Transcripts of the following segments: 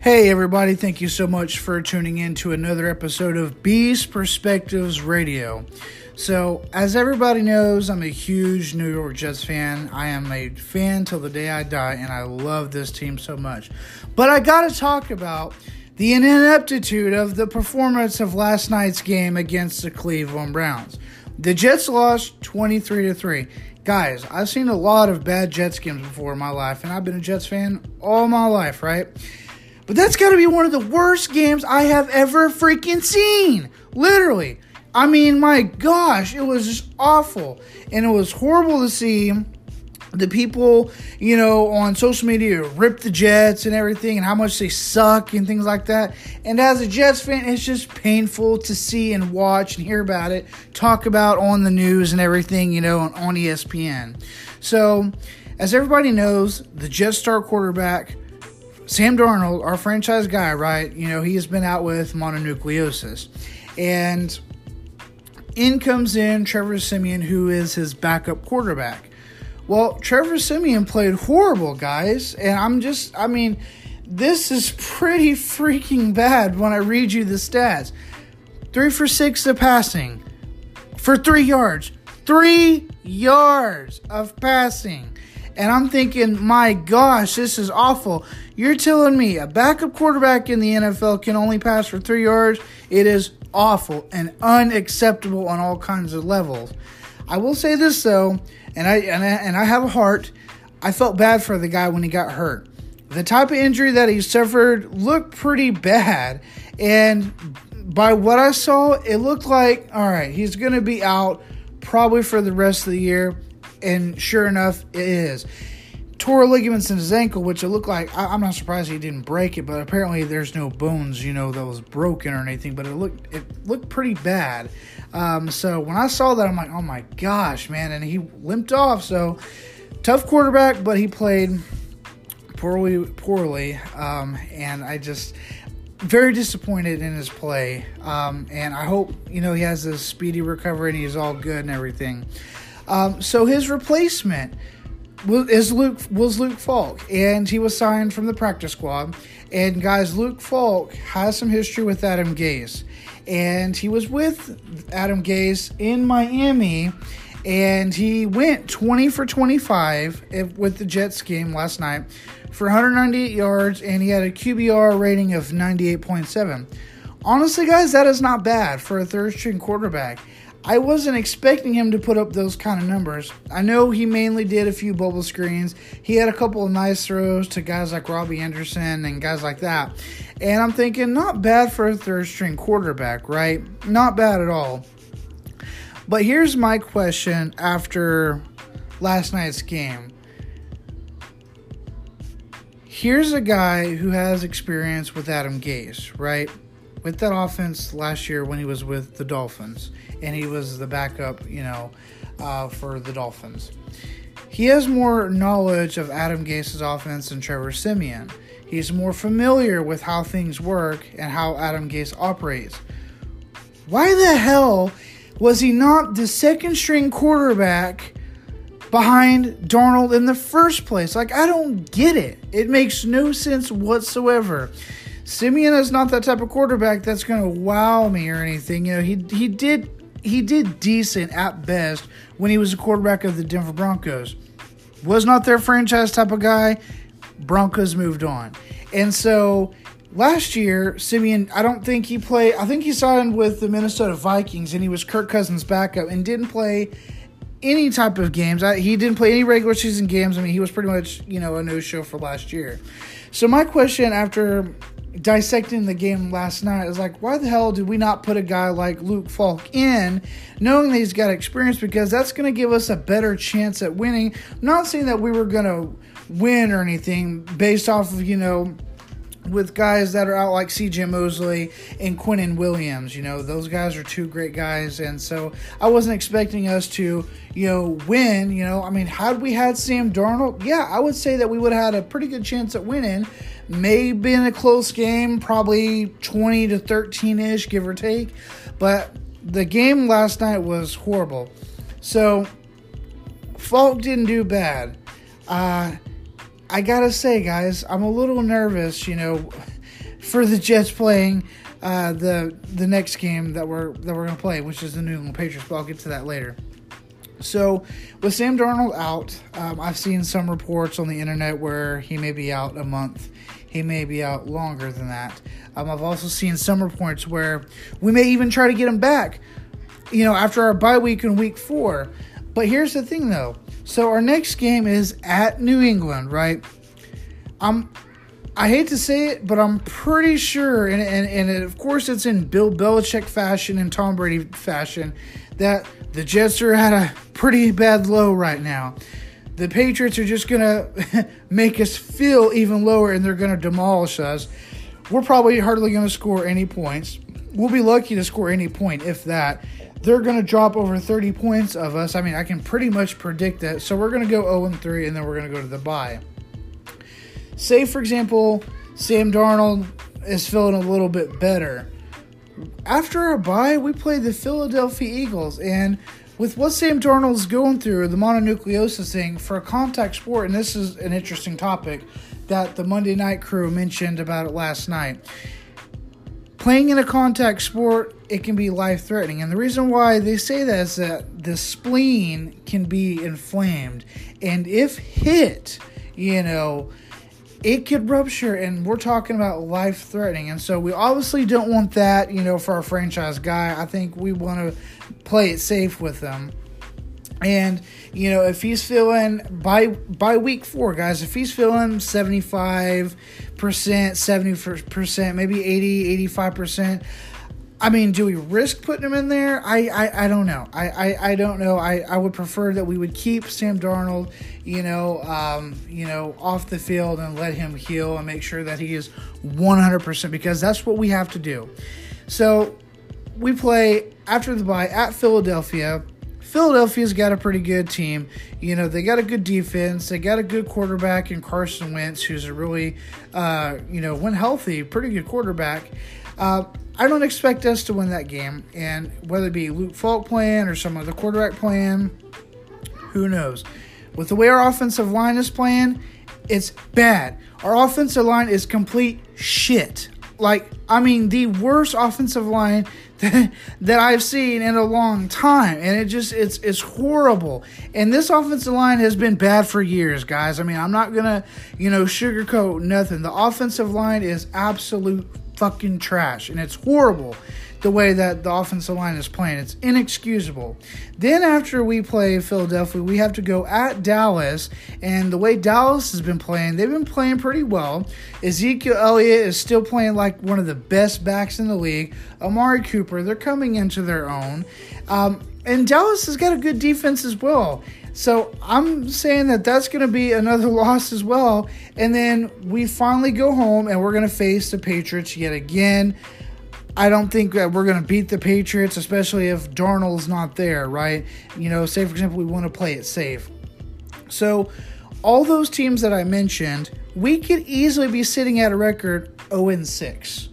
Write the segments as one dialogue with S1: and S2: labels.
S1: Hey, everybody, thank you so much for tuning in to another episode of Bees Perspectives Radio. So, as everybody knows, I'm a huge New York Jets fan. I am a fan till the day I die, and I love this team so much. But I got to talk about the ineptitude of the performance of last night's game against the Cleveland Browns. The Jets lost 23 to 3. Guys, I've seen a lot of bad Jets games before in my life, and I've been a Jets fan all my life, right? But that's got to be one of the worst games I have ever freaking seen. Literally. I mean, my gosh, it was just awful. And it was horrible to see the people, you know, on social media rip the Jets and everything and how much they suck and things like that. And as a Jets fan, it's just painful to see and watch and hear about it, talk about on the news and everything, you know, on, ESPN. So, as everybody knows, the Jets star quarterback, Sam Darnold, our franchise guy, right? You know, he has been out with mononucleosis. And in comes in Trevor Siemian, who is his backup quarterback. Well, Trevor Siemian played horrible, guys, and I'm just, I mean, this is pretty freaking bad when I read you the stats. Three for six of passing for three yards. Three yards of passing. And I'm thinking, my gosh, this is awful. You're telling me a backup quarterback in the NFL can only pass for three yards? It is awful and unacceptable on all kinds of levels. I will say this though, and I and I, and I have a heart. I felt bad for the guy when he got hurt. The type of injury that he suffered looked pretty bad, and by what I saw, it looked like all right, he's going to be out probably for the rest of the year. And sure enough, it is tore ligaments in his ankle, which it looked like. I, am not surprised he didn't break it, but apparently there's no bones, you know, that was broken or anything. But it looked it looked pretty bad. Um, so when I saw that, I'm like, oh my gosh, man! And he limped off. So tough quarterback, but he played poorly, poorly, um, and I just very disappointed in his play. Um, and I hope you know he has a speedy recovery and he's all good and everything. Um, so his replacement is Luke was Luke Falk, and he was signed from the practice squad. And guys, Luke Falk has some history with Adam Gase, and he was with Adam Gase in Miami, and he went 20 for 25 with the Jets game last night for 198 yards, and he had a QBR rating of 98.7. Honestly, guys, that is not bad for a third string quarterback. I wasn't expecting him to put up those kind of numbers. I know he mainly did a few bubble screens. He had a couple of nice throws to guys like Robbie Anderson and guys like that. And I'm thinking, not bad for a third string quarterback, right? Not bad at all. But here's my question after last night's game. Here's a guy who has experience with Adam Gase, right? With that offense last year when he was with the Dolphins and he was the backup, you know, uh, for the Dolphins. He has more knowledge of Adam Gase's offense than Trevor Siemian. He's more familiar with how things work and how Adam Gase operates. Why the hell was he not the second string quarterback behind Darnold in the first place? Like, I don't get it. It makes no sense whatsoever. Siemian is not that type of quarterback that's going to wow me or anything. You know, he he did he did decent at best when he was the quarterback of the Denver Broncos. Was not their franchise type of guy. Broncos moved on. And so last year, Siemian, I don't think he played, I think he signed with the Minnesota Vikings and he was Kirk Cousins' backup and didn't play any type of games. I, he didn't play any regular season games. I mean, he was pretty much, you know, a no show for last year. So my question after dissecting the game last night is like, why the hell did we not put a guy like Luke Falk in, knowing that he's got experience? Because that's going to give us a better chance at winning. I'm not saying that we were going to win or anything based off of, you know, with guys that are out like CJ Mosley and Quinnen Williams. You know, those guys are two great guys. And so I wasn't expecting us to, you know, win. You know, I mean, had we had Sam Darnold, yeah, I would say that we would have had a pretty good chance at winning. Maybe in a close game, probably 20 to 13 ish, give or take. But the game last night was horrible. So, Falk didn't do bad. Uh, I gotta say, guys, I'm a little nervous. You know, for the Jets playing uh, the the next game that we're that we're gonna play, which is the New England Patriots. But I'll get to that later. So, with Sam Darnold out, um, I've seen some reports on the internet where he may be out a month. He may be out longer than that. Um, I've also seen some reports where we may even try to get him back, you know, after our bye week in week four. But here's the thing, though. So our next game is at New England, right? I'm I hate to say it, but I'm pretty sure, and, and, and of course it's in Bill Belichick fashion and Tom Brady fashion, that the Jets are at a pretty bad low right now. The Patriots are just going to make us feel even lower and they're going to demolish us. We're probably hardly going to score any points. We'll be lucky to score any point, if that. They're going to drop over 30 points of us. I mean, I can pretty much predict that. So we're going to go 0 3 and then we're going to go to the bye. Say, for example, Sam Darnold is feeling a little bit better. After our bye, we play the Philadelphia Eagles, and with what Sam Darnold's going through, the mononucleosis thing, for a contact sport, and this is an interesting topic that the Monday night crew mentioned about it last night. Playing in a contact sport, it can be life threatening. And the reason why they say that is that the spleen can be inflamed. And if hit, you know, it could rupture and we're talking about life threatening and so we obviously don't want that you know for our franchise guy i think we want to play it safe with them. and you know if he's feeling by by week four guys if he's feeling 75 percent 70 percent maybe 80 85 percent I mean, do we risk putting him in there? I, I, I don't know. I, I, I don't know. I, I would prefer that we would keep Sam Darnold, you know, um, you know, off the field and let him heal and make sure that he is 100% because that's what we have to do. So we play after the bye at Philadelphia. Philadelphia's got a pretty good team. You know, they got a good defense. They got a good quarterback in Carson Wentz, who's a really, uh, you know, when healthy, pretty good quarterback. Uh, I don't expect us to win that game, and whether it be Luke Falk playing or some other quarterback playing, who knows? With the way our offensive line is playing, it's bad. Our offensive line is complete shit. Like, I mean, the worst offensive line that, that I've seen in a long time. And it just, it's, it's horrible. And this offensive line has been bad for years, guys. I mean, I'm not going to, you know, sugarcoat nothing. The offensive line is absolute fucking trash, and it's horrible the way that the offensive line is playing. It's inexcusable. Then after we play Philadelphia, we have to go at Dallas, and the way Dallas has been playing, they've been playing pretty well. Ezekiel Elliott is still playing like one of the best backs in the league. Amari Cooper, they're coming into their own. Um, and Dallas has got a good defense as well. So I'm saying that that's going to be another loss as well. And then we finally go home and we're going to face the Patriots yet again. I don't think that we're going to beat the Patriots, especially if Darnold's not there, right? You know, say for example, we want to play it safe. So, all those teams that I mentioned, we could easily be sitting at a record 0 6.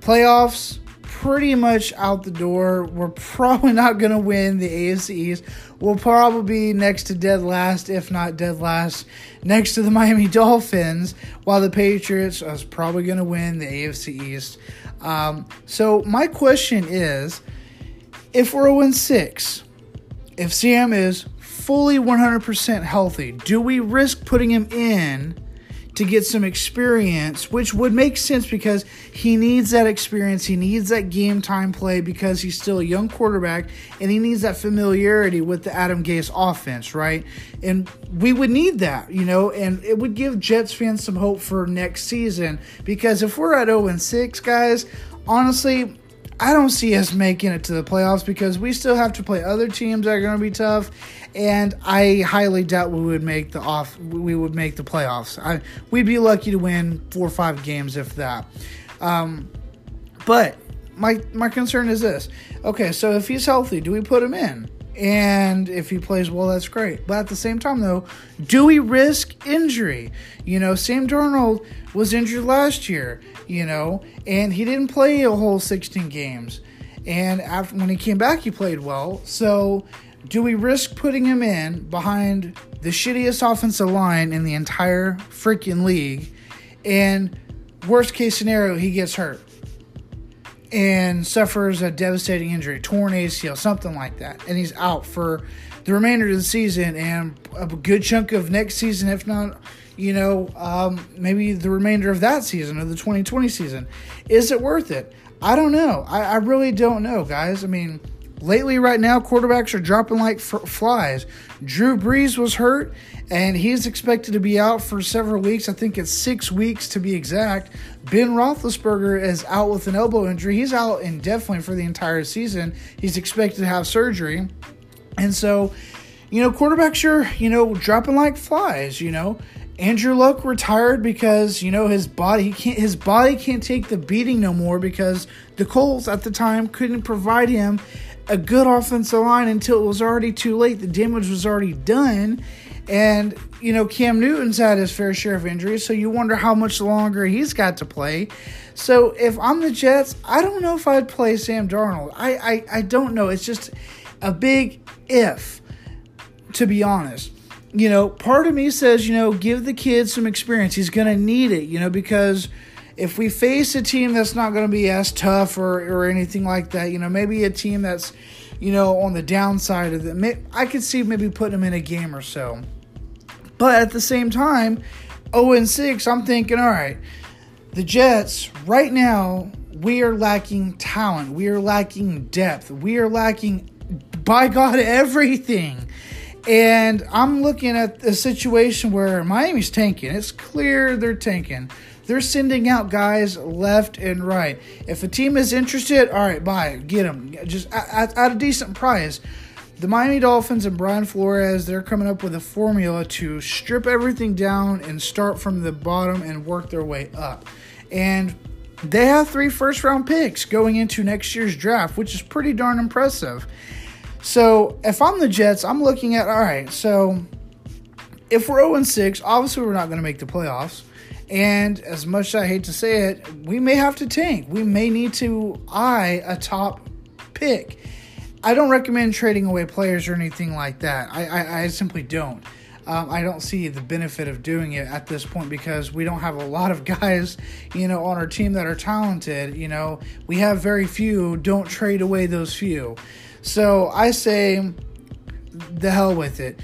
S1: Playoffs, pretty much out the door. We're probably not going to win the AFC East. We'll probably be next to dead last, if not dead last, next to the Miami Dolphins, while the Patriots is probably going to win the AFC East. Um, so, my question is if we're 0 6, if Sam is fully 100% healthy, do we risk putting him in? To get some experience, which would make sense because he needs that experience. He needs that game time play because he's still a young quarterback and he needs that familiarity with the Adam Gase offense, right? And we would need that, you know, and it would give Jets fans some hope for next season because if we're at 0 6, guys, honestly, I don't see us making it to the playoffs because we still have to play other teams that are going to be tough, and I highly doubt we would make the off. We would make the playoffs. I, we'd be lucky to win four or five games if that. Um, but my my concern is this. Okay, so if he's healthy, do we put him in? And if he plays well, that's great. But at the same time, though, do we risk injury? You know, Sam Darnold was injured last year, you know, and he didn't play a whole 16 games. And after when he came back, he played well. So, do we risk putting him in behind the shittiest offensive line in the entire freaking league? And worst case scenario, he gets hurt and suffers a devastating injury, torn ACL, something like that, and he's out for the remainder of the season and a good chunk of next season, if not, you know, um, maybe the remainder of that season of the 2020 season. Is it worth it? I don't know. I, I really don't know, guys. I mean, lately, right now, quarterbacks are dropping like f- flies. Drew Brees was hurt, and he's expected to be out for several weeks. I think it's six weeks to be exact. Ben Roethlisberger is out with an elbow injury. He's out indefinitely for the entire season. He's expected to have surgery. And so, you know, quarterbacks are, you know, dropping like flies, you know. Andrew Luck retired because, you know, his body can't his body can't take the beating no more because the Colts at the time couldn't provide him a good offensive line until it was already too late. The damage was already done. And, you know, Cam Newton's had his fair share of injuries, so you wonder how much longer he's got to play. So if I'm the Jets, I don't know if I'd play Sam Darnold. I, I, I don't know. It's just a big if, to be honest. You know, part of me says, you know, give the kid some experience. He's going to need it, you know, because if we face a team that's not going to be as tough or, or anything like that, you know, maybe a team that's, you know, on the downside of it, I could see maybe putting him in a game or so. But at the same time, 0 and 6, I'm thinking, all right, the Jets, right now, we are lacking talent. We are lacking depth. We are lacking, by God, everything. And I'm looking at a situation where Miami's tanking. It's clear they're tanking. They're sending out guys left and right. If a team is interested, all right, buy it, get them, just at, at a decent price. The Miami Dolphins and Brian Flores, they're coming up with a formula to strip everything down and start from the bottom and work their way up. And they have three first round picks going into next year's draft, which is pretty darn impressive. So if I'm the Jets, I'm looking at all right, so if we're 0 6, obviously we're not going to make the playoffs. And as much as I hate to say it, we may have to tank. We may need to eye a top pick. I don't recommend trading away players or anything like that. I, I, I simply don't. Um, I don't see the benefit of doing it at this point because we don't have a lot of guys, you know, on our team that are talented. You know, we have very few. Don't trade away those few. So I say, the hell with it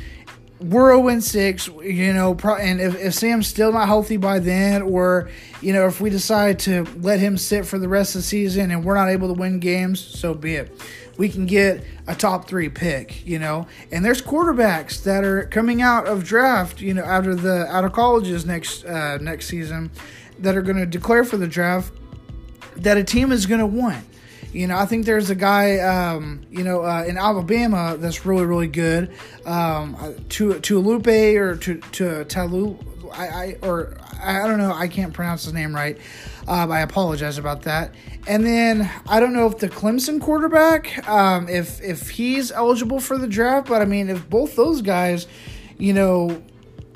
S1: we're 0 6, you know, and if, if Sam's still not healthy by then, or, you know, if we decide to let him sit for the rest of the season and we're not able to win games, so be it. We can get a top three pick, you know, and there's quarterbacks that are coming out of draft, you know, out of the out of colleges next uh, next season that are going to declare for the draft that a team is going to want. You know, I think there's a guy, um, you know, uh, in Alabama that's really, really good. Um, uh, to to Lupe or to to Talu, I, I or I don't know, I can't pronounce his name right. Um, I apologize about that. And then I don't know if the Clemson quarterback, um, if if he's eligible for the draft, but I mean, if both those guys, you know,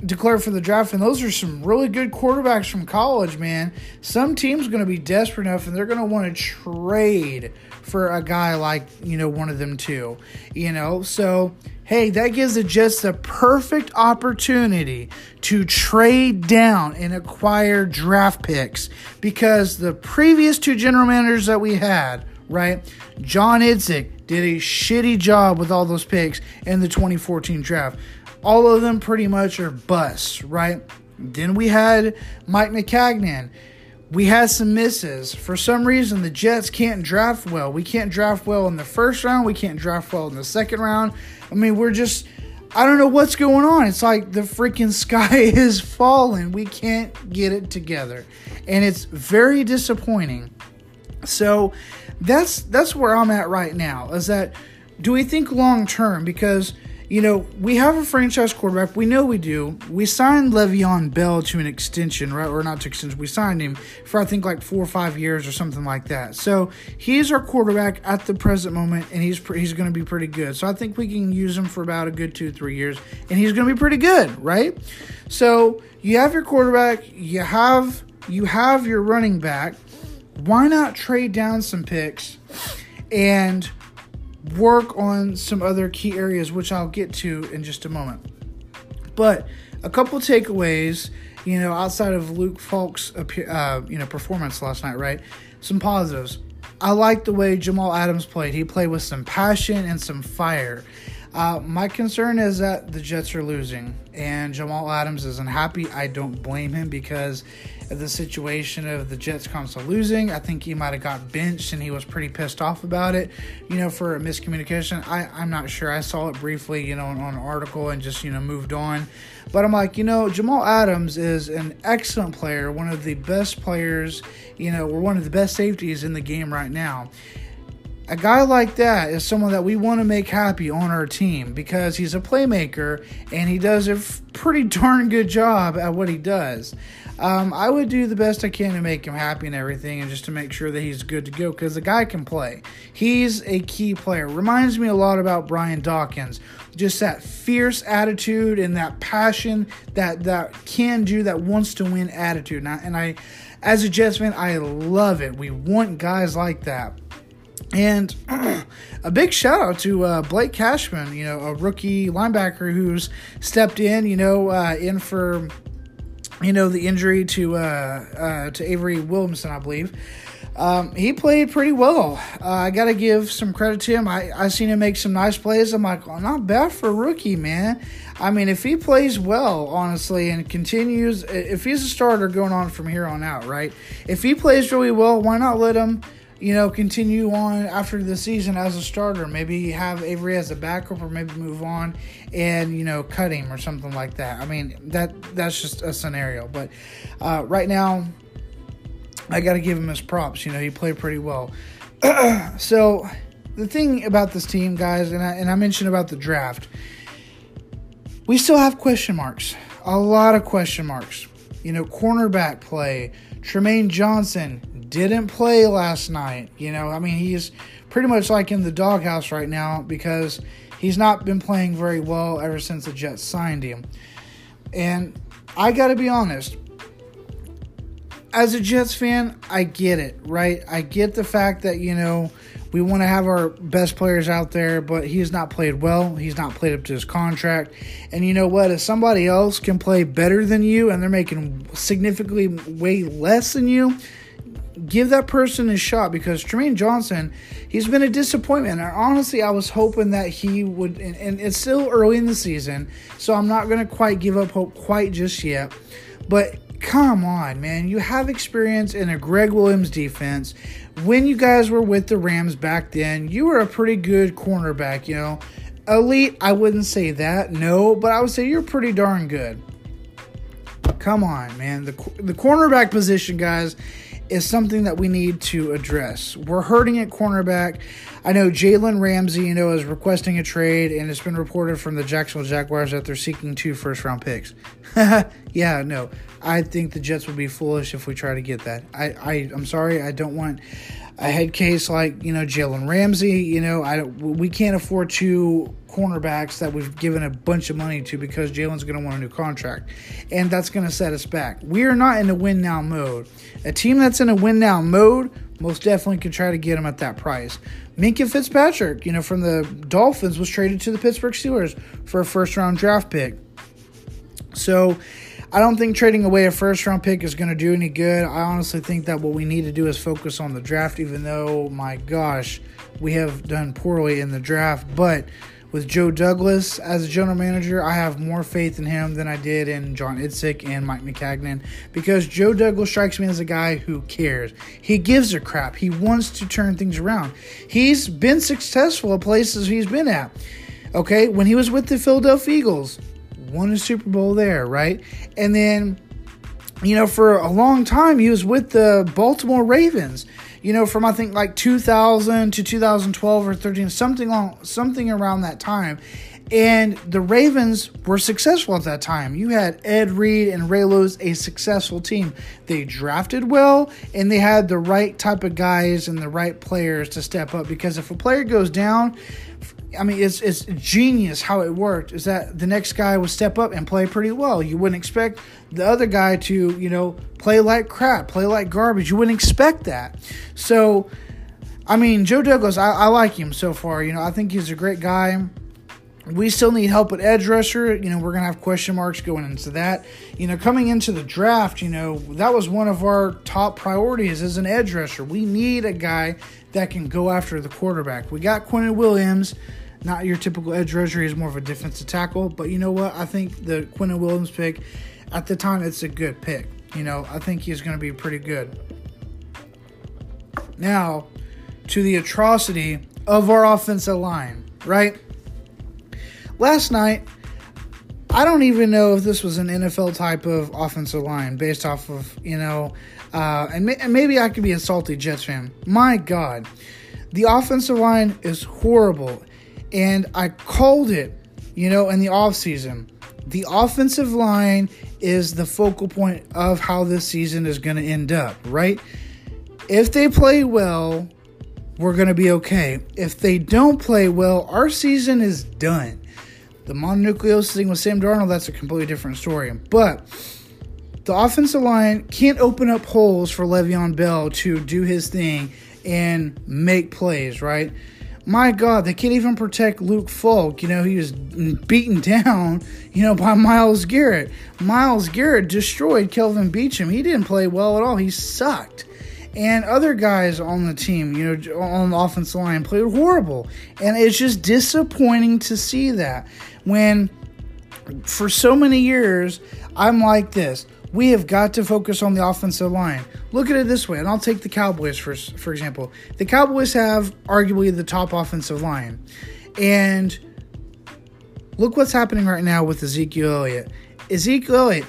S1: declare for the draft, and those are some really good quarterbacks from college, man. Some team's are going to be desperate enough, and they're going to want to trade for a guy like you know one of them too. You know, so hey, that gives the Jets the perfect opportunity to trade down and acquire draft picks because the previous two general managers that we had, right, John Idzik did a shitty job with all those picks in the 2014 draft all of them pretty much are busts, right? Then we had Mike Maccagnan. We had some misses. For some reason, the Jets can't draft well. We can't draft well in the first round. We can't draft well in the second round. I mean, we're just, I don't know what's going on. It's like the freaking sky is falling. We can't get it together. And it's very disappointing. So that's that's where I'm at right now. Is that do we think long term? Because you know, we have a franchise quarterback. We know we do. We signed Le'Veon Bell to an extension, right? Or not to extension. We signed him for I think like four or five years or something like that. So he's our quarterback at the present moment, and he's he's going to be pretty good. So I think we can use him for about a good two three years, and he's going to be pretty good, right? So you have your quarterback. You have you have your running back. Why not trade down some picks and work on some other key areas, which I'll get to in just a moment. But a couple takeaways you know, outside of Luke Falk's uh, you know performance last night, right? Some positives. I like the way Jamal Adams played. He played with some passion and some fire. Uh, my concern is that the Jets are losing, and Jamal Adams isn't happy. I don't blame him because the situation of the Jets constantly losing. I think he might have got benched, and he was pretty pissed off about it, you know, for a miscommunication. I, I'm not sure. I saw it briefly, you know, on, on an article and just, you know, moved on. But I'm like, you know, Jamal Adams is an excellent player, one of the best players, you know, we're one of the best safeties in the game right now a guy like that is someone that we want to make happy on our team because he's a playmaker and he does a pretty darn good job at what he does. Um, I would do the best I can to make him happy and everything, and just to make sure that he's good to go because the guy can play. He's a key player. Reminds me a lot about Brian Dawkins. Just that fierce attitude and that passion, that that can do, that wants to win attitude. And I, and I as a Jets fan, I love it. We want guys like that. And a big shout out to uh, Blake Cashman, you know, a rookie linebacker who's stepped in, you know, uh, in for, you know, the injury to uh, uh to Avery Williamson, I believe. Um, he played pretty well. Uh, I got to give some credit to him. I, I seen him make some nice plays. I'm like, oh, not bad for a rookie, man. I mean, if he plays well, honestly, and continues, if he's a starter going on from here on out, right? If he plays really well, why not let him – you know, continue on after the season as a starter. Maybe have Avery as a backup, or maybe move on and you know cut him or something like that. I mean, that that's just a scenario. But uh, right now, I got to give him his props. You know, he played pretty well. so the thing about this team, guys, and I, and I mentioned about the draft, we still have question marks. A lot of question marks. You know, cornerback play. Trumaine Johnson, didn't play last night. You know, I mean, he's pretty much like in the doghouse right now because he's not been playing very well ever since the Jets signed him. And I got to be honest, as a Jets fan, I get it, right? I get the fact that, you know, we want to have our best players out there, but he's not played well. He's not played up to his contract. And you know what? If somebody else can play better than you and they're making significantly way less than you, give that person a shot because Jermaine Johnson, he's been a disappointment. And honestly, I was hoping that he would, and, and it's still early in the season, so I'm not going to quite give up hope quite just yet. But come on, man. You have experience in a Gregg Williams defense. When you guys were with the Rams back then, you were a pretty good cornerback, you know. Elite, I wouldn't say that, no, but I would say you're pretty darn good. Come on, man. The, the cornerback position, guys, is something that we need to address. We're hurting at cornerback. I know Jalen Ramsey, you know, is requesting a trade, and it's been reported from the Jacksonville Jaguars that they're seeking two first round picks. yeah, no, I think the Jets would be foolish if we try to get that. I, I I'm sorry, I don't want a head case like you know Jalen Ramsey. You know, I we can't afford two cornerbacks that we've given a bunch of money to because Jalen's going to want a new contract, and that's going to set us back. We are not in a win now mode. A team that's in a win now mode most definitely could try to get him at that price. Minkah Fitzpatrick, you know, from the Dolphins was traded to the Pittsburgh Steelers for a first round draft pick. So I don't think trading away a first round pick is going to do any good. I honestly think that what we need to do is focus on the draft, even though, my gosh, we have done poorly in the draft. But with Joe Douglas as a general manager, I have more faith in him than I did in John Idzik and Mike Maccagnan because Joe Douglas strikes me as a guy who cares. He gives a crap. He wants to turn things around. He's been successful at places he's been at. Okay, when he was with the Philadelphia Eagles, won a Super Bowl there, right? And then, you know, for a long time, he was with the Baltimore Ravens. You know, from I think like 2000 to 2012 or 13, something long, something around that time. And the Ravens were successful at that time. You had Ed Reed and Ray Lewis, a successful team. They drafted well and they had the right type of guys and the right players to step up. Because if a player goes down, I mean, it's it's genius how it worked. Is that the next guy would step up and play pretty well? You wouldn't expect the other guy to, you know, play like crap, play like garbage. You wouldn't expect that. So, I mean, Joe Douglas, I, I like him so far. You know, I think he's a great guy. we still need help at edge rusher. You know, we're to have question marks going into that. You know, coming into the draft, you know, that was one of our top priorities as an edge rusher. We need a guy that can go after the quarterback. We got Quinnen Williams, not your typical edge rusher. He's more of a defensive tackle. But you know what? I think the Quinnen Williams pick, at the time, it's a good pick. You know, I think he's going to be pretty good. Now, to the atrocity of our offensive line, right? Last night, I don't even know if this was an NFL type of offensive line based off of, you know, uh, and, and maybe I could be a salty Jets fan. My God, the offensive line is horrible. And I called it, you know, in the offseason. The offensive line is the focal point of how this season is going to end up, right? If they play well, we're going to be okay. If they don't play well, our season is done. The mononucleosis thing with Sam Darnold, that's a completely different story. But the offensive line can't open up holes for Le'Veon Bell to do his thing and make plays, right? My God, they can't even protect Luke Falk. You know, he was beaten down, you know, by Myles Garrett. Myles Garrett destroyed Kelvin Beachum. He didn't play well at all. He sucked. And other guys on the team, you know, on the offensive line played horrible. And it's just disappointing to see that when for so many years I'm like this we have got to focus on the offensive line. Look at it this way, and I'll take the Cowboys for for example. The Cowboys have arguably the top offensive line, and look what's happening right now with Ezekiel Elliott. Ezekiel Elliott,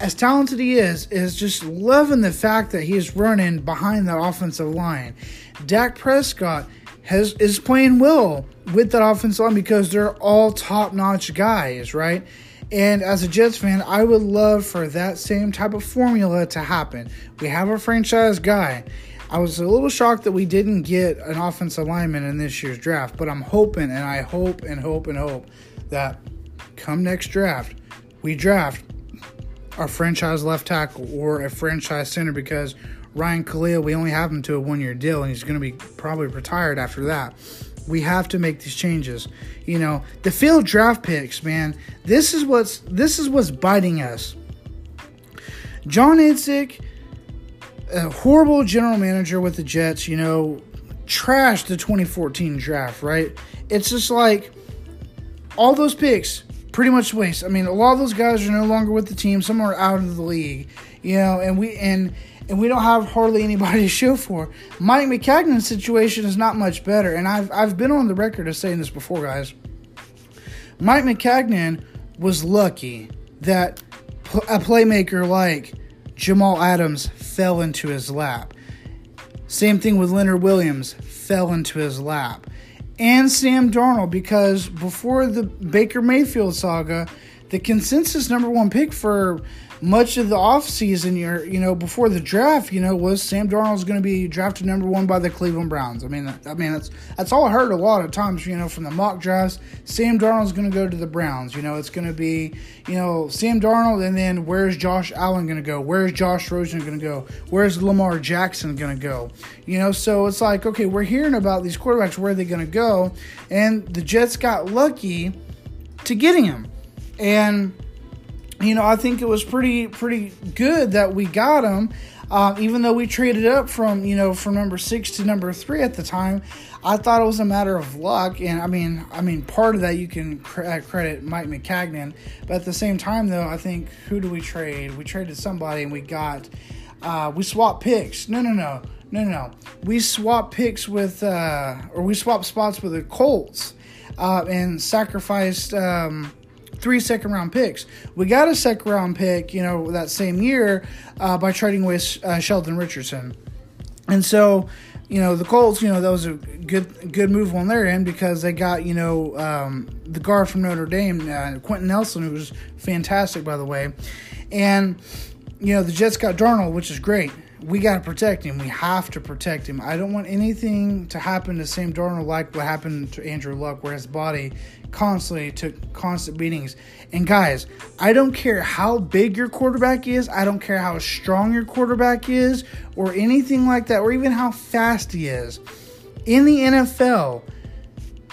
S1: as talented he is, is just loving the fact that he is running behind that offensive line. Dak Prescott has is playing well with that offensive line because they're all top notch guys, right? And as a Jets fan, I would love for that same type of formula to happen. We have a franchise guy. I was a little shocked that we didn't get an offensive lineman in this year's draft, but I'm hoping and I hope and hope and hope that come next draft, we draft our franchise left tackle or a franchise center because Ryan Kalil, we only have him to a one year deal and he's going to be probably retired after that. We have to make these changes. You know, the field draft picks, man. This is what's this is what's biting us. John Idzik, a horrible general manager with the Jets, you know, trashed the 2014 draft, right? It's just like all those picks pretty much waste. I mean, a lot of those guys are no longer with the team. Some are out of the league, you know, and we and and we don't have hardly anybody to show for. Mike Maccagnan's situation is not much better, and I've I've been on the record of saying this before, guys. Mike Maccagnan was lucky that a playmaker like Jamal Adams fell into his lap. Same thing with Leonard Williams fell into his lap. And Sam Darnold, because before the Baker Mayfield saga, the consensus number one pick for much of the offseason, year, you know, before the draft, you know, was Sam Darnold's going to be drafted number one by the Cleveland Browns. I mean, I mean that's that's all I heard a lot of times, you know, from the mock drafts. Sam Darnold's going to go to the Browns. You know, it's going to be, you know, Sam Darnold, and then where's Josh Allen going to go? Where's Josh Rosen going to go? Where's Lamar Jackson going to go? You know, so it's like, okay, we're hearing about these quarterbacks. Where are they going to go? And the Jets got lucky to getting him, and you know, I think it was pretty pretty good that we got him. Uh, even though we traded up from you know from number six to number three at the time, I thought it was a matter of luck. And I mean, I mean, part of that you can uh, credit Mike Maccagnan, but at the same time, though, I think who do we trade? We traded somebody, and we got uh, we swapped picks. No, no, no, no, no. We swapped picks with uh, or we swapped spots with the Colts uh, and sacrificed. Um, three second round picks. We got a second round pick, you know, that same year uh, by trading with uh, Sheldon Richardson. And so, you know, the Colts, you know, that was a good good move on their end because they got, you know, um, the guard from Notre Dame, uh, Quenton Nelson, who was fantastic, by the way. And, you know, the Jets got Darnold, which is great we got to protect him. We have to protect him. I don't want anything to happen to Sam Darnold like what happened to Andrew Luck, where his body constantly took constant beatings. And guys, I don't care how big your quarterback is, I don't care how strong your quarterback is, or anything like that, or even how fast he is. In the NFL,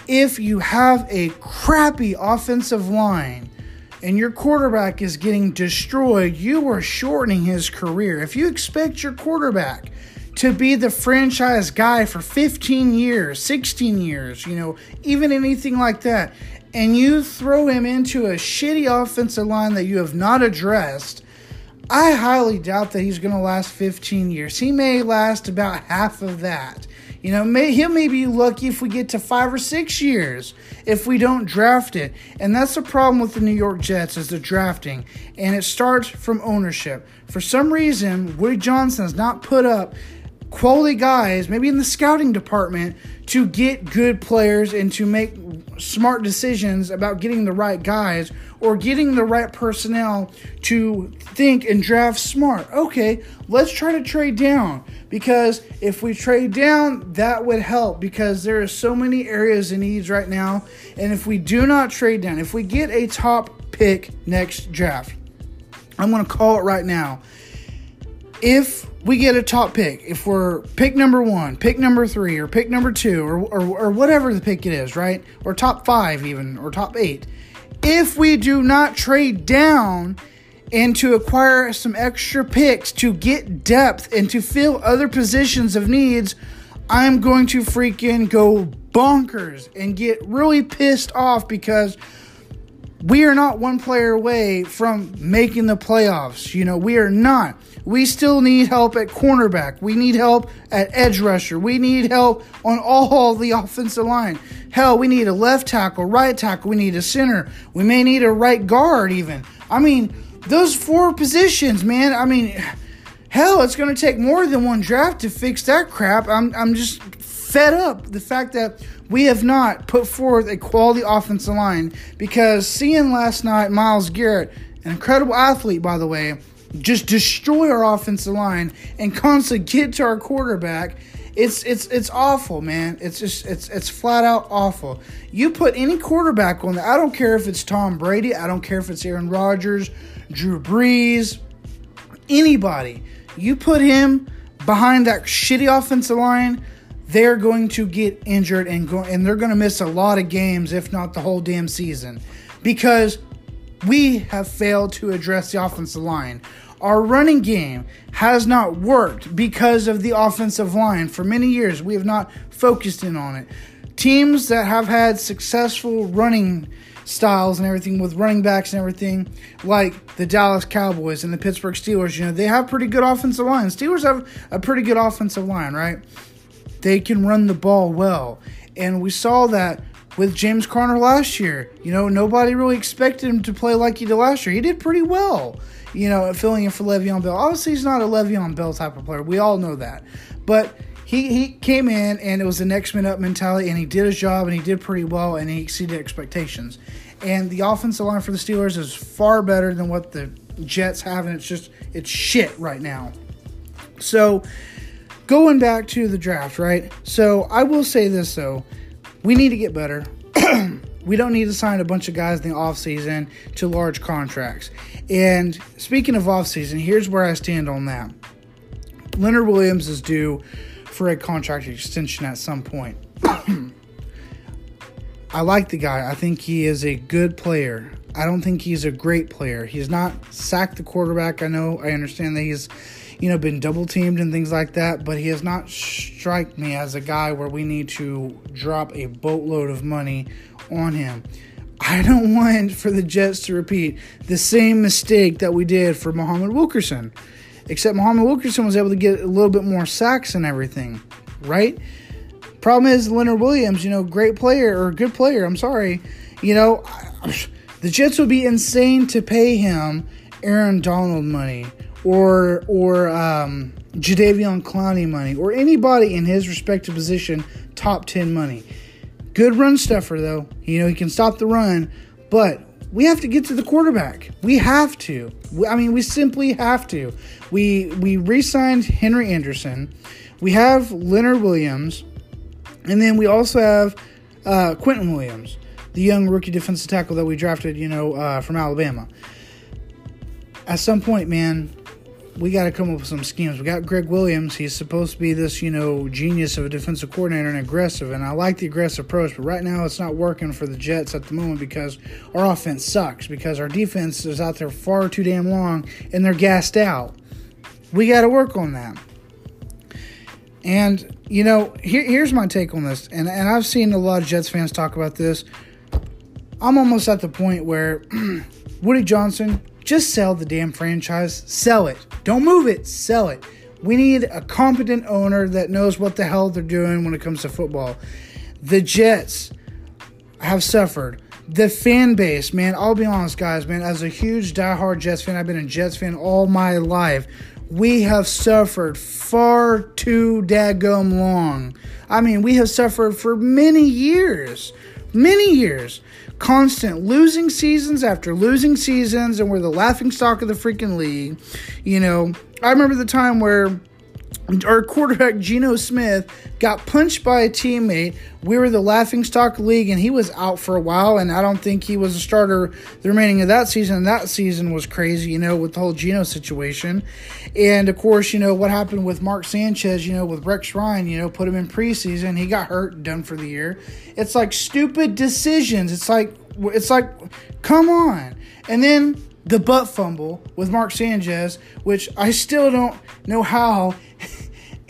S1: if you have a crappy offensive line and your quarterback is getting destroyed, you are shortening his career. If you expect your quarterback to be the franchise guy for 15 years, 16 years, you know, even anything like that, and you throw him into a shitty offensive line that you have not addressed, I highly doubt that he's going to last 15 years. He may last about half of that. You know, may, he may be lucky if we get to five or six years if we don't draft it. And that's the problem with the New York Jets is the drafting. And it starts from ownership. For some reason, Woody Johnson has not put up quality guys, maybe in the scouting department, to get good players and to make smart decisions about getting the right guys or getting the right personnel to think and draft smart. Okay, let's try to trade down because if we trade down, that would help because there are so many areas in needs right now. And if we do not trade down, if we get a top pick next draft, I'm going to call it right now. If we get a top pick, if we're pick number one, pick number three, or pick number two, or, or, or whatever the pick it is, right? Or top five, even, or top eight. If we do not trade down and to acquire some extra picks to get depth and to fill other positions of needs, I'm going to freaking go bonkers and get really pissed off because we are not one player away from making the playoffs. You know, we are not. We still need help at cornerback. We need help at edge rusher. We need help on all the offensive line. Hell, we need a left tackle, right tackle. We need a center. We may need a right guard, even. I mean, those four positions, man. I mean, hell, it's going to take more than one draft to fix that crap. I'm, I'm just fed up the fact that we have not put forth a quality offensive line because seeing last night Myles Garrett, an incredible athlete, by the way, just destroy our offensive line and constantly get to our quarterback. It's it's it's awful, man. It's just it's it's flat out awful. You put any quarterback on there. I don't care if it's Tom Brady. I don't care if it's Aaron Rodgers, Drew Brees, anybody. You put him behind that shitty offensive line, they're going to get injured and go and they're going to miss a lot of games, if not the whole damn season, because we have failed to address the offensive line. Our running game has not worked because of the offensive line. For many years, we have not focused in on it. Teams that have had successful running styles and everything with running backs and everything, like the Dallas Cowboys and the Pittsburgh Steelers, you know, they have pretty good offensive line. Steelers have a pretty good offensive line, right? They can run the ball well. And we saw that with James Conner last year. You know, nobody really expected him to play like he did last year. He did pretty well you know, filling in for Le'Veon Bell. Obviously, he's not a Le'Veon Bell type of player. We all know that. But he, he came in and it was the next man up mentality, and he did his job and he did pretty well and he exceeded expectations. And the offensive line for the Steelers is far better than what the Jets have, and it's just it's shit right now. So going back to the draft, right? So I will say this though, we need to get better. we don't need to sign a bunch of guys in the offseason to large contracts. And speaking of offseason, here's where I stand on that. Leonard Williams is due for a contract extension at some point. I like the guy. I think he is a good player. I don't think he's a great player. He's not sacked the quarterback. I know, I understand that he's, you know, been double teamed and things like that, but he has not struck me as a guy where we need to drop a boatload of money on him. I don't want for the Jets to repeat the same mistake that we did for Muhammad Wilkerson. Except Muhammad Wilkerson was able to get a little bit more sacks and everything, right? Problem is Leonard Williams, you know, great player or good player. I'm sorry, you know, the Jets would be insane to pay him Aaron Donald money or or um, Jadeveon Clowney money or anybody in his respective position top ten money. Good run stuffer, though. You know, he can stop the run, but we have to get to the quarterback. We have to. I mean, we simply have to. We we re-signed Henry Anderson. We have Leonard Williams, and then we also have uh, Quinnen Williams, the young rookie defensive tackle that we drafted, you know, uh, from Alabama. At some point, man, we got to come up with some schemes. We got Gregg Williams. He's supposed to be this, you know, genius of a defensive coordinator and aggressive. And I like the aggressive approach, but right now it's not working for the Jets at the moment because our offense sucks because our defense is out there far too damn long and they're gassed out. We got to work on that. And, you know, here, here's my take on this. And, and I've seen a lot of Jets fans talk about this. I'm almost at the point where Woody Johnson, just sell the damn franchise. Sell it. Don't move it. Sell it. We need a competent owner that knows what the hell they're doing when it comes to football. The Jets have suffered. The fan base, man, I'll be honest, guys, man, as a huge diehard Jets fan, I've been a Jets fan all my life. We have suffered far too daggum long. I mean, we have suffered for many years. Many years constant losing seasons after losing seasons, and we're the laughing stock of the freaking league. You know, I remember the time where our quarterback Geno Smith got punched by a teammate. We were the laughing stock league, and he was out for a while. And I don't think he was a starter the remaining of that season. That season was crazy, you know, with the whole Geno situation. And of course, you know what happened with Mark Sanchez, you know, with Rex Ryan, you know, put him in preseason. He got hurt, done for the year. It's like stupid decisions. It's like it's like, come on. And then the butt fumble with Mark Sanchez, which I still don't know how.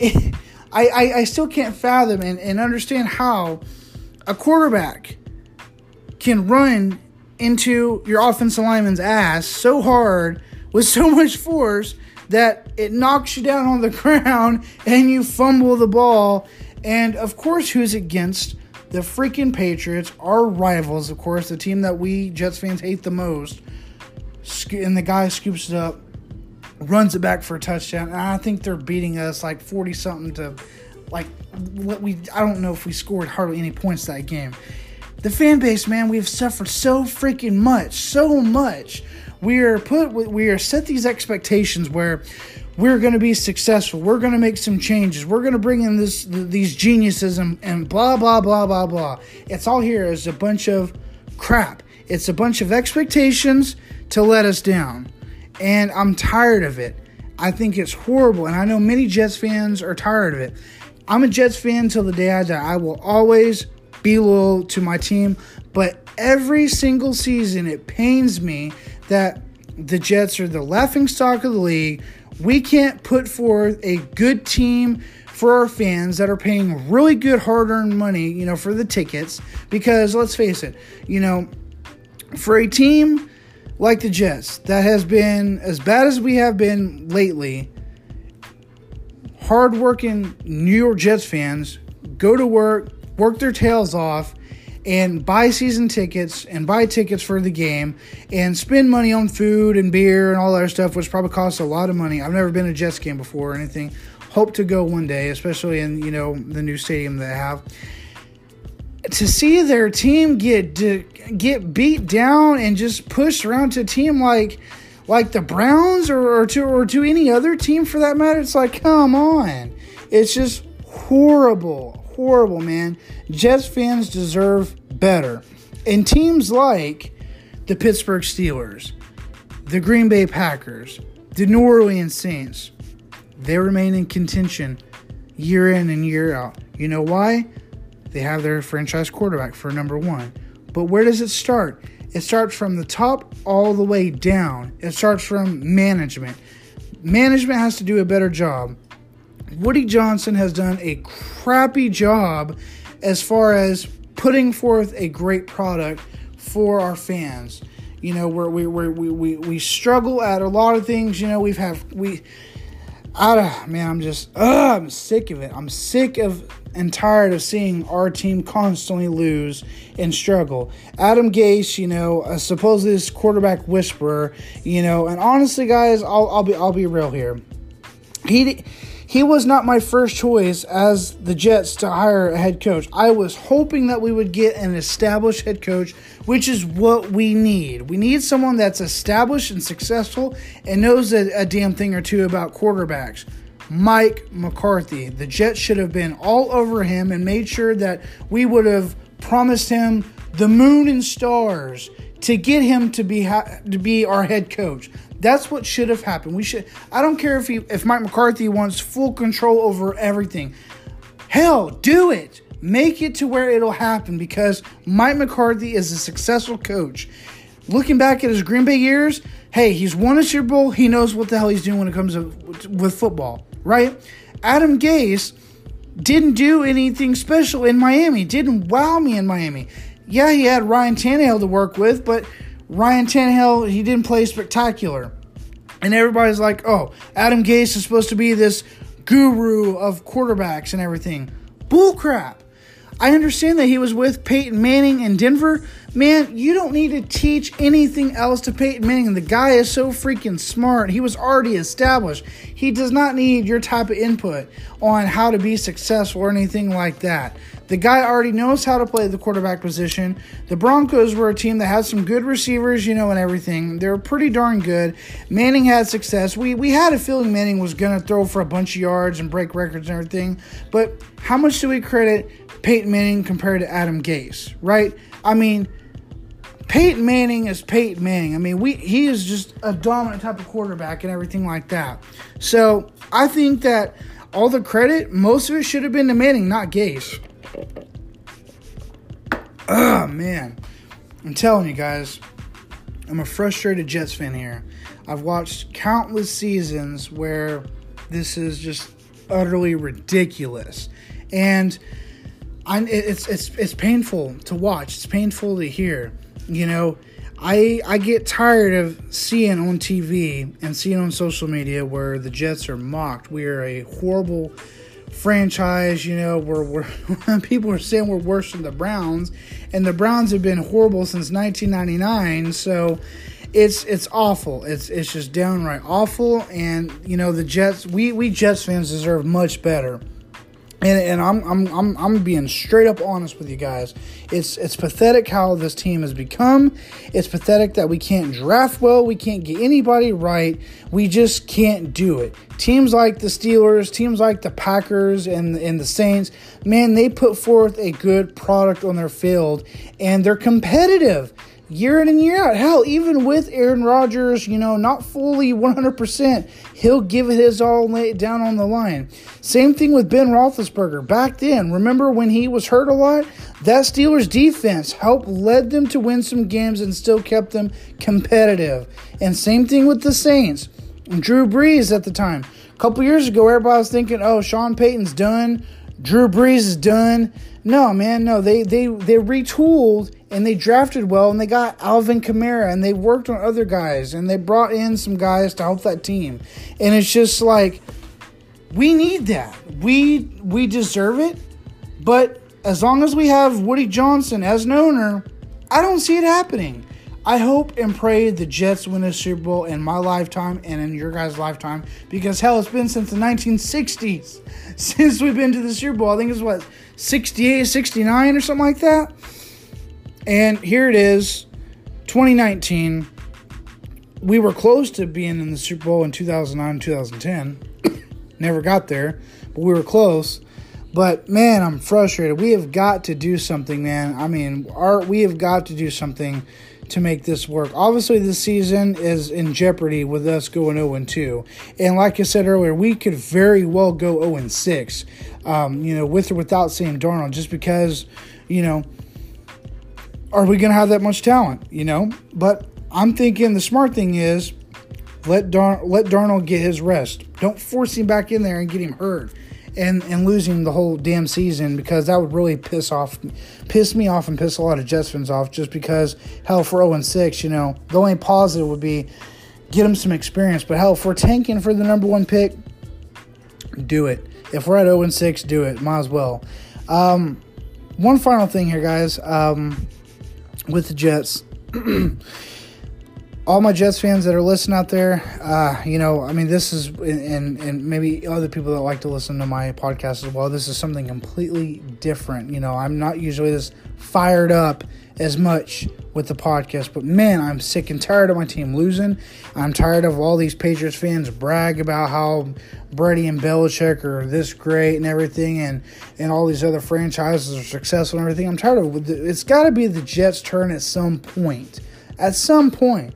S1: I, I, I still can't fathom and, and understand how a quarterback can run into your offensive lineman's ass so hard with so much force that it knocks you down on the ground and you fumble the ball. And of course, who's against the freaking Patriots, our rivals, of course, the team that we Jets fans hate the most, and the guy scoops it up, runs it back for a touchdown, and I think they're beating us like forty something to, like what we I don't know if we scored hardly any points that game. The fan base, man, we've suffered so freaking much, so much. We are put, we are set these expectations where we're going to be successful. We're going to make some changes. We're going to bring in this these geniuses and, and blah blah blah blah blah. It's all here is a bunch of crap. It's a bunch of expectations to let us down. And I'm tired of it. I think it's horrible and I know many Jets fans are tired of it. I'm a Jets fan till the day I die. I will always be loyal to my team, but every single season it pains me that the Jets are the laughing stock of the league we can't put forth a good team for our fans that are paying really good hard earned money, you know, for the tickets. Because let's face it, you know, for a team like the Jets that has been as bad as we have been lately, hardworking New York Jets fans go to work, work their tails off, and buy season tickets and buy tickets for the game and spend money on food and beer and all that stuff, which probably costs a lot of money. I've never been to Jets game before or anything. Hope to go one day, especially in you know the new stadium they have. To see their team get get beat down and just pushed around to a team like like the Browns or, or to or to any other team for that matter, it's like come on, it's just horrible, horrible, man. Jets fans deserve better. And teams like the Pittsburgh Steelers, the Green Bay Packers, the New Orleans Saints, they remain in contention year in and year out. You know why? They have their franchise quarterback for number one. But where does it start? It starts from the top all the way down. It starts from management. Management has to do a better job. Woody Johnson has done a crappy job as far as putting forth a great product for our fans. You know, where we we we we, struggle at a lot of things. You know, we've have we. I man, I'm just I'm sick of it. I'm sick of and tired of seeing our team constantly lose and struggle. Adam Gase, you know, uh, supposedly this quarterback whisperer, you know, and honestly, guys, I'll I'll be I'll be real here. He he was not my first choice as the Jets to hire a head coach. I was hoping that we would get an established head coach, which is what we need. We need someone that's established and successful and knows a, a damn thing or two about quarterbacks. Mike McCarthy. The Jets should have been all over him and made sure that we would have promised him the moon and stars to get him to be ha- to be our head coach. That's what should have happened. We should. I don't care if he, if Mike McCarthy wants full control over everything. Hell, do it. Make it to where it'll happen because Mike McCarthy is a successful coach. Looking back at his Green Bay years, hey, he's won a Super Bowl. He knows what the hell he's doing when it comes to with football, right? Adam Gase didn't do anything special in Miami. Didn't wow me in Miami. Yeah, he had Ryan Tannehill to work with, but Ryan Tannehill he didn't play spectacular. And everybody's like, "Oh, Adam Gase is supposed to be this guru of quarterbacks and everything." Bullcrap. I understand that he was with Peyton Manning in Denver. Man, you don't need to teach anything else to Peyton Manning. The guy is so freaking smart. He was already established. He does not need your type of input on how to be successful or anything like that. The guy already knows how to play the quarterback position. The Broncos were a team that had some good receivers, you know, and everything. They were pretty darn good. Manning had success. We we had a feeling Manning was going to throw for a bunch of yards and break records and everything. But how much do we credit Peyton Manning compared to Adam Gase, right? I mean, Peyton Manning is Peyton Manning. I mean, we he is just a dominant type of quarterback and everything like that. So I think that all the credit, most of it should have been to Manning, not Gase. Oh man, I'm telling you guys, I'm a frustrated Jets fan here. I've watched countless seasons where this is just utterly ridiculous, and I'm, it's it's it's painful to watch. It's painful to hear. You know, I I get tired of seeing on TV and seeing on social media where the Jets are mocked. We are a horrible franchise, you know, where we're, people are saying we're worse than the Browns, and the Browns have been horrible since 1999. So it's it's awful. It's it's just downright awful. And you know, the Jets, we we Jets fans deserve much better. And, and I'm, I'm, I'm, I'm being straight up honest with you guys. It's it's pathetic how this team has become. It's pathetic that we can't draft well. We can't get anybody right. We just can't do it. Teams like the Steelers, teams like the Packers and, and the Saints, man, they put forth a good product on their field and they're competitive year in and year out. Hell, even with Aaron Rodgers, you know, not fully 100%, he'll give it his all down on the line. Same thing with Ben Roethlisberger. Back then, remember when he was hurt a lot? That Steelers defense helped led them to win some games and still kept them competitive. And same thing with the Saints. Drew Brees at the time. A couple years ago, everybody was thinking, oh, Sean Payton's done. Drew Brees is done. No, man, no. They they they retooled and they drafted well and they got Alvin Kamara and they worked on other guys and they brought in some guys to help that team. And it's just like we need that. We we deserve it. But as long as we have Woody Johnson as an owner, I don't see it happening. I hope and pray the Jets win a Super Bowl in my lifetime and in your guys' lifetime because hell, it's been since the 1960s since we've been to the Super Bowl. I think it's what 68, 69 or something like that. And here it is, 2019. We were close to being in the Super Bowl in 2009, 2010. Never got there, but we were close. But man, I'm frustrated. We have got to do something, man. I mean, our we have got to do something to make this work. Obviously, this season is in jeopardy with us going 0 2. And like I said earlier, we could very well go 0 6, um, you know, with or without Sam Darnold, just because, you know, are we going to have that much talent? You know, but I'm thinking the smart thing is let Dar- let Darnold get his rest. Don't force him back in there and get him hurt. And, and losing the whole damn season because that would really piss off piss me off and piss a lot of Jets fans off just because hell for 0 and 6, you know, the only positive would be get him some experience. But hell, if we're tanking for the number one pick, do it. If we're at 0 and 6, do it. Might as well. Um, one final thing here, guys. Um, with the Jets. all my Jets fans that are listening out there, uh, you know, I mean, this is, and, and maybe other people that like to listen to my podcast as well, this is something completely different. You know, I'm not usually this fired up as much with the podcast, but man, I'm sick and tired of my team losing. I'm tired of all these Patriots fans brag about how Brady and Belichick are this great and everything, and and all these other franchises are successful and everything. I'm tired of it. It's got to be the Jets' turn at some point. At some point,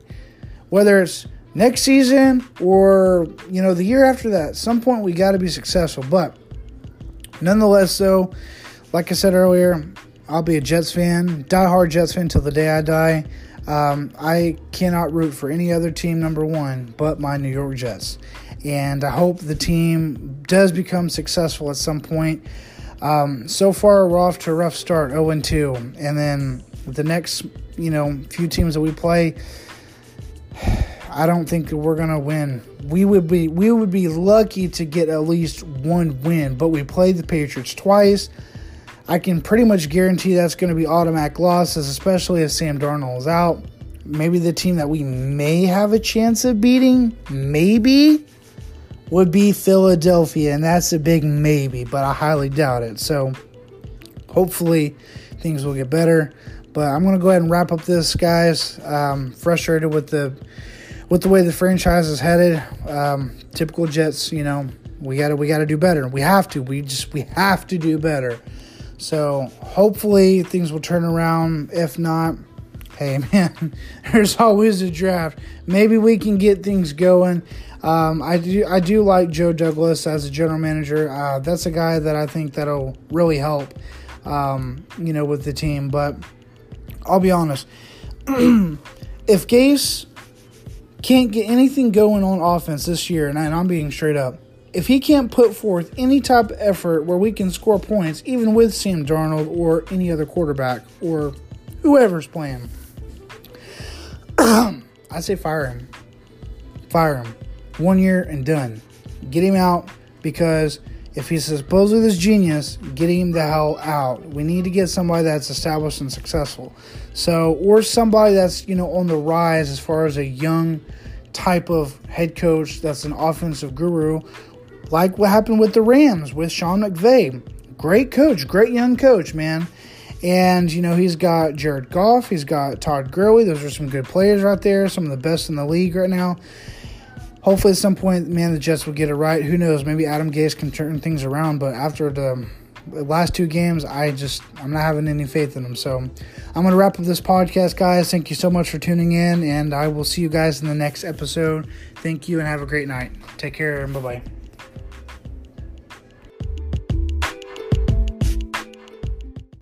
S1: whether it's next season or you know the year after that. At some point we got to be successful, but nonetheless, though, like I said earlier, I'll be a Jets fan, die-hard Jets fan till the day I die. Um, I cannot root for any other team, number one, but my New York Jets. And I hope the team does become successful at some point. Um, so far, we're off to a rough start, 0 2. And then the next, you know, few teams that we play, I don't think we're gonna win. We would be we would be lucky to get at least one win, but we played the Patriots twice. I can pretty much guarantee that's going to be automatic losses, especially if Sam Darnold is out. Maybe the team that we may have a chance of beating, maybe, would be Philadelphia, and that's a big maybe, but I highly doubt it. So hopefully things will get better. But I'm to go ahead and wrap up this, guys. Um, frustrated with the with the way the franchise is headed. Um, typical Jets, you know, we got to we got to do better. We have to. We just we have to do better. So hopefully things will turn around. If not, hey man, there's always a draft. Maybe we can get things going. Um, I do I do like Joe Douglas as a general manager. Uh, that's a guy that I think that'll really help, um, you know, with the team. But I'll be honest, if Gase can't get anything going on offense this year, and I'm being straight up, if he can't put forth any type of effort where we can score points, even with Sam Darnold or any other quarterback or whoever's playing, I say fire him. Fire him. One year and done. Get him out because if he's supposed supposedly this genius, get him the hell out. We need to get somebody that's established and successful. So, or somebody that's, you know, on the rise as far as a young type of head coach that's an offensive guru like what happened with the Rams with Sean McVay. Great coach, great young coach, man. And, you know, he's got Jared Goff, he's got Todd Gurley. Those are some good players right there, some of the best in the league right now. Hopefully, at some point, man, the Jets will get it right. Who knows? Maybe Adam Gase can turn things around. But after the last two games, I just, I'm not having any faith in them. So I'm going to wrap up this podcast, guys. Thank you so much for tuning in. And I will see you guys in the next episode. Thank you and have a great night. Take care and bye bye.